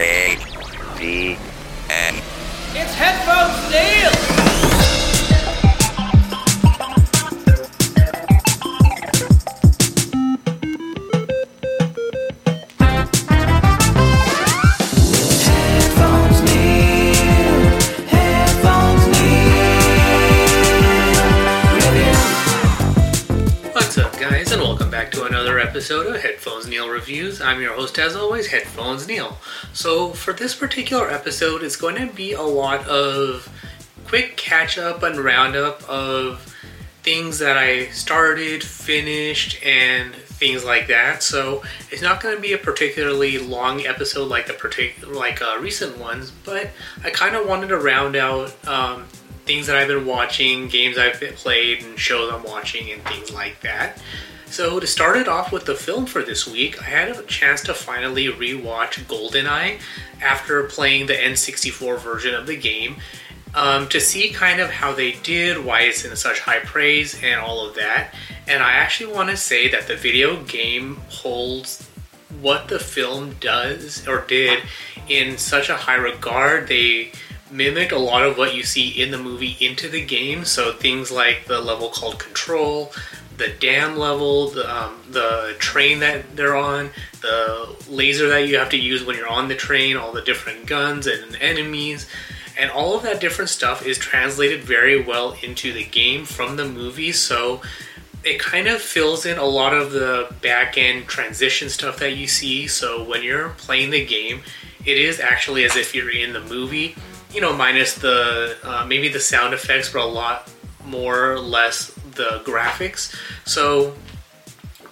A D N. It's Headphones your host, as always, Headphones Neil. So, for this particular episode, it's going to be a lot of quick catch up and roundup of things that I started, finished, and things like that. So, it's not going to be a particularly long episode like the partic- like uh, recent ones, but I kind of wanted to round out um, things that I've been watching, games I've played, and shows I'm watching, and things like that. So to start it off with the film for this week, I had a chance to finally rewatch GoldenEye after playing the N64 version of the game um, to see kind of how they did, why it's in such high praise, and all of that. And I actually want to say that the video game holds what the film does or did in such a high regard. They mimic a lot of what you see in the movie into the game. So things like the level called Control, the dam level, the, um, the train that they're on, the laser that you have to use when you're on the train, all the different guns and enemies. And all of that different stuff is translated very well into the game from the movie. So it kind of fills in a lot of the back end transition stuff that you see. So when you're playing the game, it is actually as if you're in the movie, you know, minus the uh, maybe the sound effects, but a lot more or less the graphics. So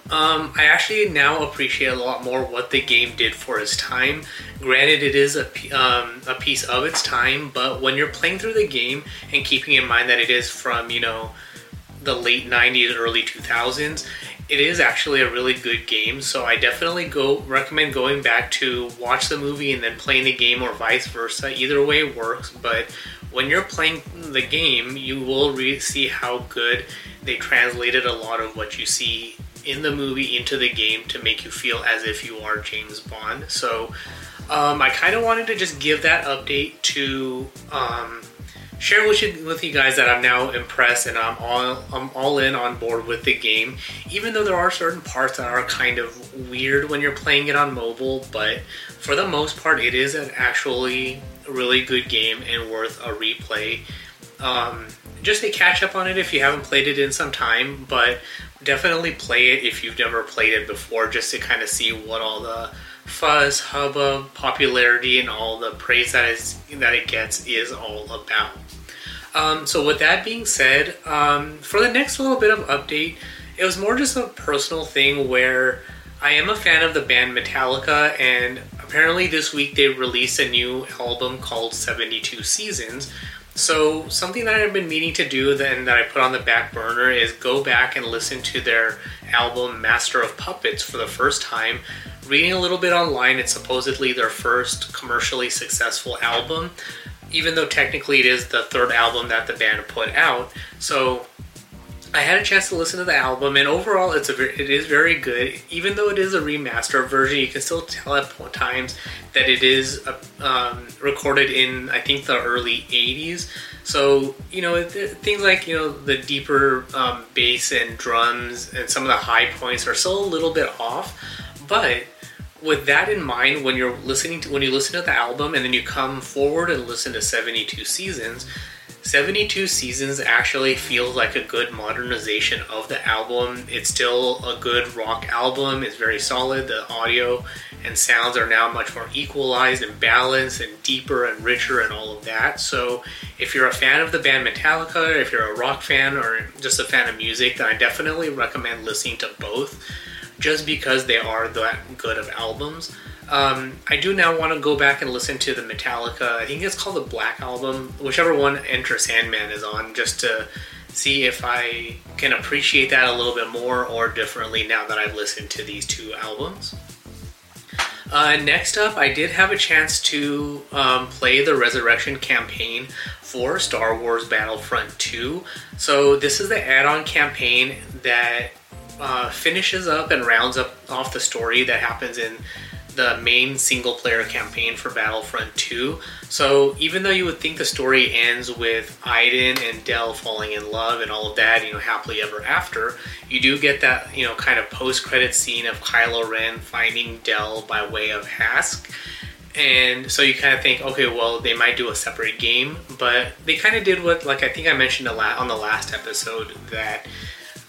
um, I actually now appreciate a lot more what the game did for its time. Granted, it is a, um, a piece of its time, but when you're playing through the game and keeping in mind that it is from, you know, the late 90s, early 2000s, it is actually a really good game. So I definitely go recommend going back to watch the movie and then playing the game, or vice versa. Either way works, but when you're playing the game, you will re- see how good they translated a lot of what you see in the movie into the game to make you feel as if you are James Bond. So um, I kind of wanted to just give that update to um, share with you, with you guys that I'm now impressed and I'm all I'm all in on board with the game. Even though there are certain parts that are kind of weird when you're playing it on mobile, but for the most part, it is an actually really good game and worth a replay. Um, just a catch up on it if you haven't played it in some time, but definitely play it if you've never played it before, just to kind of see what all the fuzz, hubbub, popularity, and all the praise that is that it gets is all about. Um, so with that being said, um, for the next little bit of update, it was more just a personal thing where I am a fan of the band Metallica, and apparently this week they released a new album called 72 Seasons. So something that I've been meaning to do then that I put on the back burner is go back and listen to their album Master of Puppets for the first time. Reading a little bit online, it's supposedly their first commercially successful album, even though technically it is the third album that the band put out. So I had a chance to listen to the album, and overall, it's a ver- it is very good. Even though it is a remaster version, you can still tell at times that it is uh, um, recorded in I think the early '80s. So you know th- things like you know the deeper um, bass and drums and some of the high points are still a little bit off, but with that in mind, when you're listening to when you listen to the album and then you come forward and listen to 72 Seasons, 72 Seasons actually feels like a good modernization of the album. It's still a good rock album. It's very solid. The audio and sounds are now much more equalized and balanced and deeper and richer and all of that. So, if you're a fan of the band Metallica, if you're a rock fan or just a fan of music, then I definitely recommend listening to both just because they are that good of albums. Um, I do now want to go back and listen to the Metallica. I think it's called the Black Album, whichever one Enter Sandman is on, just to see if I can appreciate that a little bit more or differently now that I've listened to these two albums. Uh, next up, I did have a chance to um, play the Resurrection campaign for Star Wars Battlefront 2. So, this is the add on campaign that uh, finishes up and rounds up off the story that happens in the main single player campaign for Battlefront 2. So even though you would think the story ends with Iden and Del falling in love and all of that, you know, happily ever after, you do get that, you know, kind of post credit scene of Kylo Ren finding Del by way of Hask. And so you kind of think, okay, well, they might do a separate game, but they kind of did what, like I think I mentioned a lot on the last episode, that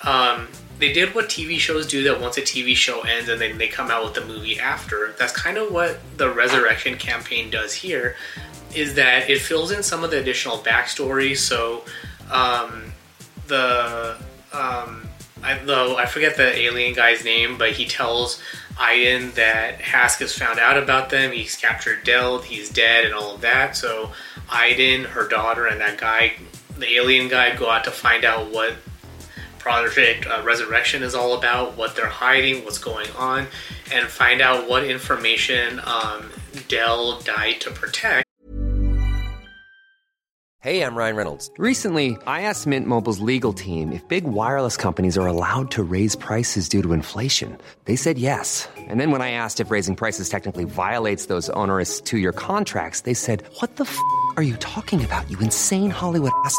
um, they did what TV shows do that once a TV show ends and then they come out with the movie after. That's kind of what the Resurrection campaign does here, is that it fills in some of the additional backstory. So um, the um, I, though I forget the alien guy's name, but he tells Iden that Hask has found out about them. He's captured Del. He's dead, and all of that. So Iden, her daughter, and that guy, the alien guy, go out to find out what Project uh, Resurrection is all about, what they're hiding, what's going on, and find out what information um, Del died to protect. Hey, I'm Ryan Reynolds. Recently, I asked Mint Mobile's legal team if big wireless companies are allowed to raise prices due to inflation. They said yes. And then when I asked if raising prices technically violates those onerous two year contracts, they said, What the f are you talking about, you insane Hollywood ass?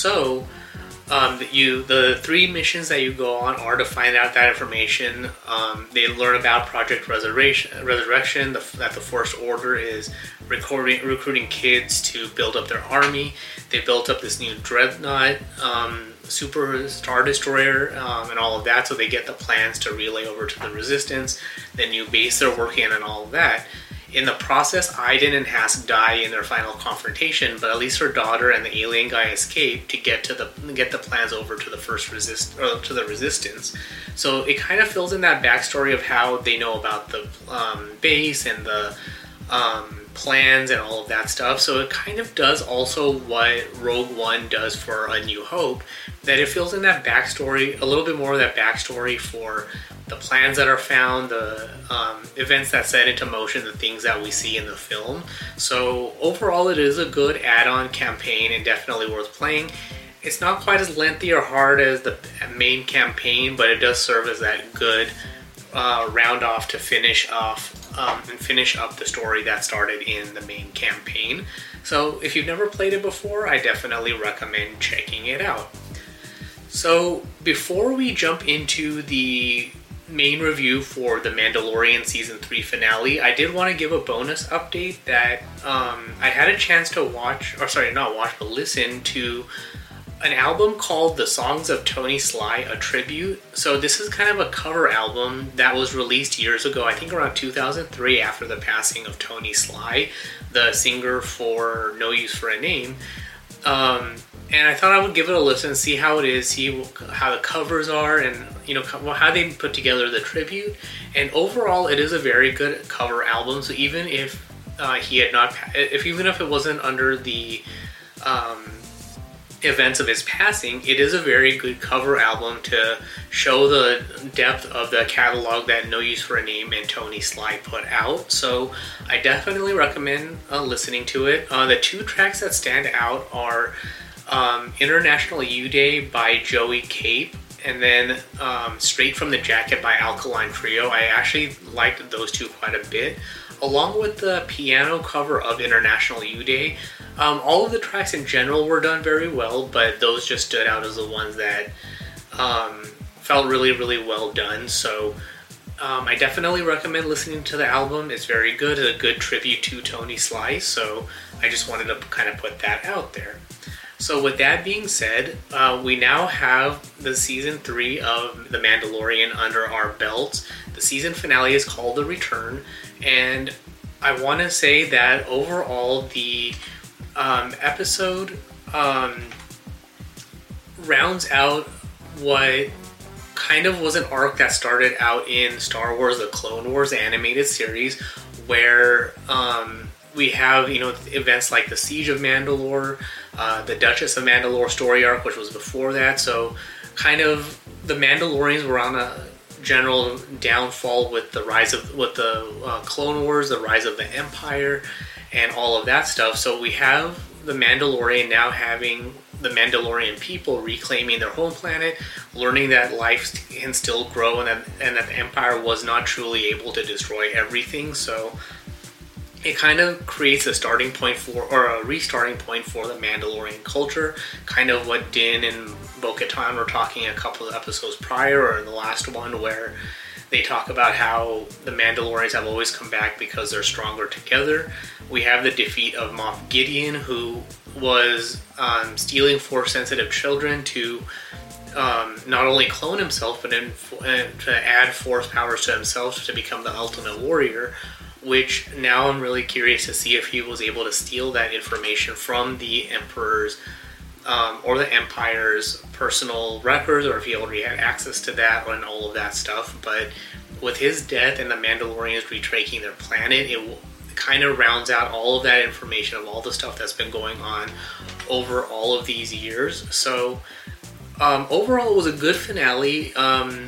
So, um, you the three missions that you go on are to find out that information. Um, they learn about Project Resurrection, Resurrection the, that the First Order is recording, recruiting kids to build up their army. They built up this new dreadnought, um, super star destroyer, um, and all of that. So they get the plans to relay over to the Resistance, the new base they're working on, and all of that. In the process, Iden and Hask die in their final confrontation, but at least her daughter and the alien guy escape to get to the get the plans over to the first resist or to the resistance. So it kind of fills in that backstory of how they know about the um, base and the um, plans and all of that stuff. So it kind of does also what Rogue One does for A New Hope, that it fills in that backstory, a little bit more of that backstory for the plans that are found, the um, events that set into motion, the things that we see in the film. So overall, it is a good add-on campaign and definitely worth playing. It's not quite as lengthy or hard as the main campaign, but it does serve as that good uh, round off to finish off um, and finish up the story that started in the main campaign. So if you've never played it before, I definitely recommend checking it out. So before we jump into the main review for the Mandalorian season three finale, I did want to give a bonus update that um, I had a chance to watch, or sorry, not watch, but listen to an album called The Songs of Tony Sly, a tribute. So this is kind of a cover album that was released years ago, I think around 2003 after the passing of Tony Sly, the singer for No Use for a Name. Um, and I thought I would give it a listen, see how it is, see how the covers are, and you know how they put together the tribute. And overall, it is a very good cover album. So even if uh, he had not, if even if it wasn't under the um, events of his passing, it is a very good cover album to show the depth of the catalog that No Use for a Name and Tony Sly put out. So I definitely recommend uh, listening to it. Uh, the two tracks that stand out are um, International You Day by Joey Cape. And then um, Straight from the Jacket by Alkaline Trio. I actually liked those two quite a bit. Along with the piano cover of International You Day, um, all of the tracks in general were done very well, but those just stood out as the ones that um, felt really, really well done. So um, I definitely recommend listening to the album. It's very good, a good tribute to Tony Sly. So I just wanted to kind of put that out there. So with that being said, uh, we now have the season three of The Mandalorian under our belt. The season finale is called The Return, and I want to say that overall the um, episode um, rounds out what kind of was an arc that started out in Star Wars: The Clone Wars animated series, where um, we have you know events like the Siege of Mandalore, uh, the Duchess of Mandalore story arc, which was before that. So, kind of the Mandalorians were on a general downfall with the rise of with the uh, Clone Wars, the rise of the Empire, and all of that stuff. So we have the Mandalorian now having the Mandalorian people reclaiming their home planet, learning that life can still grow and that, and that the Empire was not truly able to destroy everything. So it kind of creates a starting point for, or a restarting point for the Mandalorian culture, kind of what Din and Bo Katan were talking a couple of episodes prior, or the last one, where they talk about how the Mandalorians have always come back because they're stronger together. We have the defeat of Moff Gideon, who was um, stealing force sensitive children to um, not only clone himself, but in, uh, to add force powers to himself to become the ultimate warrior. Which now I'm really curious to see if he was able to steal that information from the Emperor's um, or the Empire's personal records, or if he already had access to that and all of that stuff. But with his death and the Mandalorians retracing their planet, it kind of rounds out all of that information of all the stuff that's been going on over all of these years. So um, overall, it was a good finale. Um,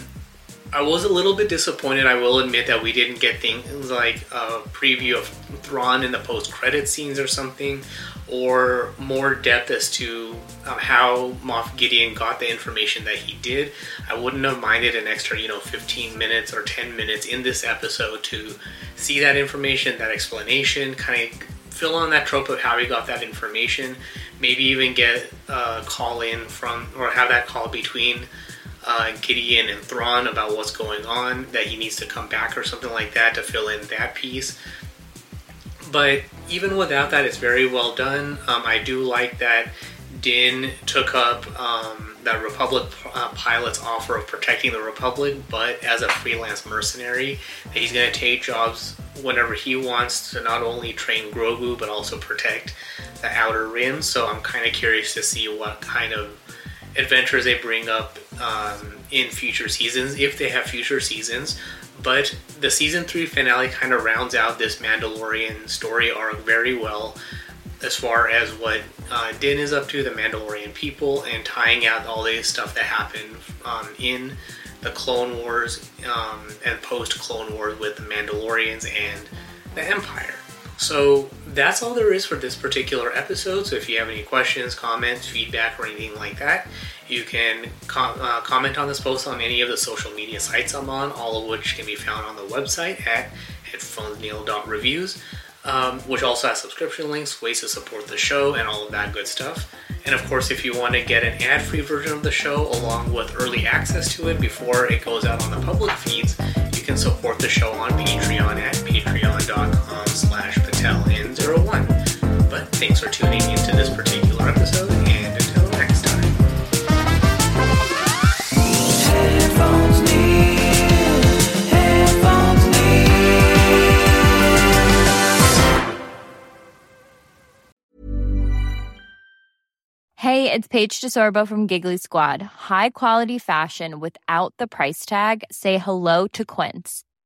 I was a little bit disappointed. I will admit that we didn't get things like a preview of Thrawn in the post-credit scenes or something, or more depth as to uh, how Moff Gideon got the information that he did. I wouldn't have minded an extra, you know, 15 minutes or 10 minutes in this episode to see that information, that explanation, kind of fill on that trope of how he got that information. Maybe even get a call in from, or have that call between uh, Gideon and Thrawn about what's going on, that he needs to come back or something like that to fill in that piece. But even without that, it's very well done. Um, I do like that Din took up um, that Republic uh, pilot's offer of protecting the Republic, but as a freelance mercenary, that he's going to take jobs whenever he wants to not only train Grogu but also protect the Outer Rim. So I'm kind of curious to see what kind of adventures they bring up um, in future seasons, if they have future seasons. But the season three finale kind of rounds out this Mandalorian story arc very well, as far as what uh, Din is up to, the Mandalorian people, and tying out all the stuff that happened um, in the Clone Wars um, and post Clone Wars with the Mandalorians and the Empire. So that's all there is for this particular episode. So if you have any questions, comments, feedback, or anything like that, you can com- uh, comment on this post on any of the social media sites I'm on, all of which can be found on the website at headphonesneil.reviews, um, which also has subscription links, ways to support the show, and all of that good stuff. And of course, if you want to get an ad-free version of the show along with early access to it before it goes out on the public feeds, you can support the show on Patreon at patreon.com slash pateln01. But thanks for tuning into this particular episode, and until next time. Headphones Neil. Headphones Neil. Hey, it's Paige DeSorbo from Giggly Squad. High quality fashion without the price tag. Say hello to Quince.